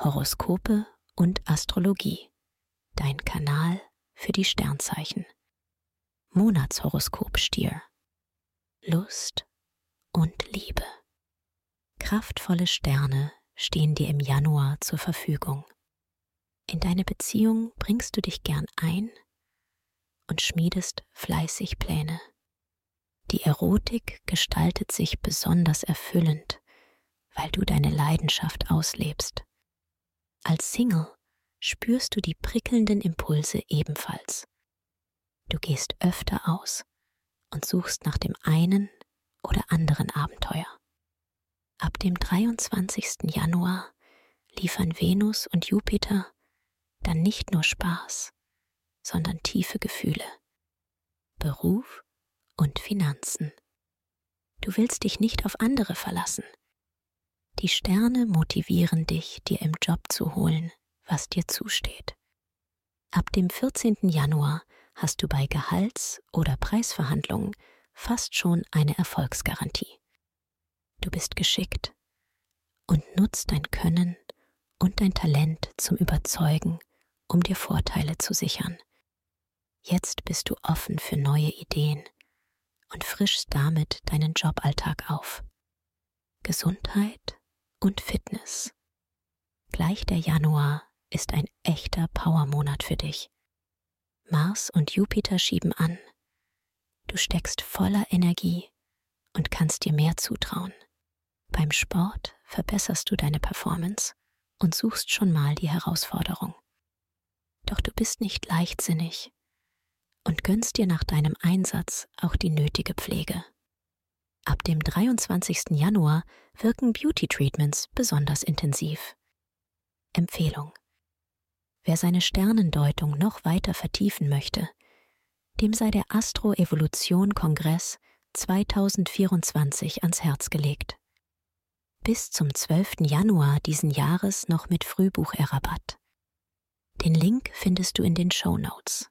Horoskope und Astrologie. Dein Kanal für die Sternzeichen. Monatshoroskop Stier. Lust und Liebe. Kraftvolle Sterne stehen dir im Januar zur Verfügung. In deine Beziehung bringst du dich gern ein und schmiedest fleißig Pläne. Die Erotik gestaltet sich besonders erfüllend, weil du deine Leidenschaft auslebst. Als Single spürst du die prickelnden Impulse ebenfalls. Du gehst öfter aus und suchst nach dem einen oder anderen Abenteuer. Ab dem 23. Januar liefern Venus und Jupiter dann nicht nur Spaß, sondern tiefe Gefühle, Beruf und Finanzen. Du willst dich nicht auf andere verlassen, die Sterne motivieren dich, dir im Job zu holen, was dir zusteht. Ab dem 14. Januar hast du bei Gehalts- oder Preisverhandlungen fast schon eine Erfolgsgarantie. Du bist geschickt und nutzt dein Können und dein Talent zum Überzeugen, um dir Vorteile zu sichern. Jetzt bist du offen für neue Ideen und frischst damit deinen Joballtag auf. Gesundheit und Fitness. Gleich der Januar ist ein echter Powermonat für dich. Mars und Jupiter schieben an. Du steckst voller Energie und kannst dir mehr zutrauen. Beim Sport verbesserst du deine Performance und suchst schon mal die Herausforderung. Doch du bist nicht leichtsinnig und gönnst dir nach deinem Einsatz auch die nötige Pflege. Ab dem 23. Januar wirken Beauty Treatments besonders intensiv. Empfehlung. Wer seine Sternendeutung noch weiter vertiefen möchte, dem sei der Astro-Evolution-Kongress 2024 ans Herz gelegt. Bis zum 12. Januar diesen Jahres noch mit Frühbucherrabatt. Den Link findest du in den Show Notes.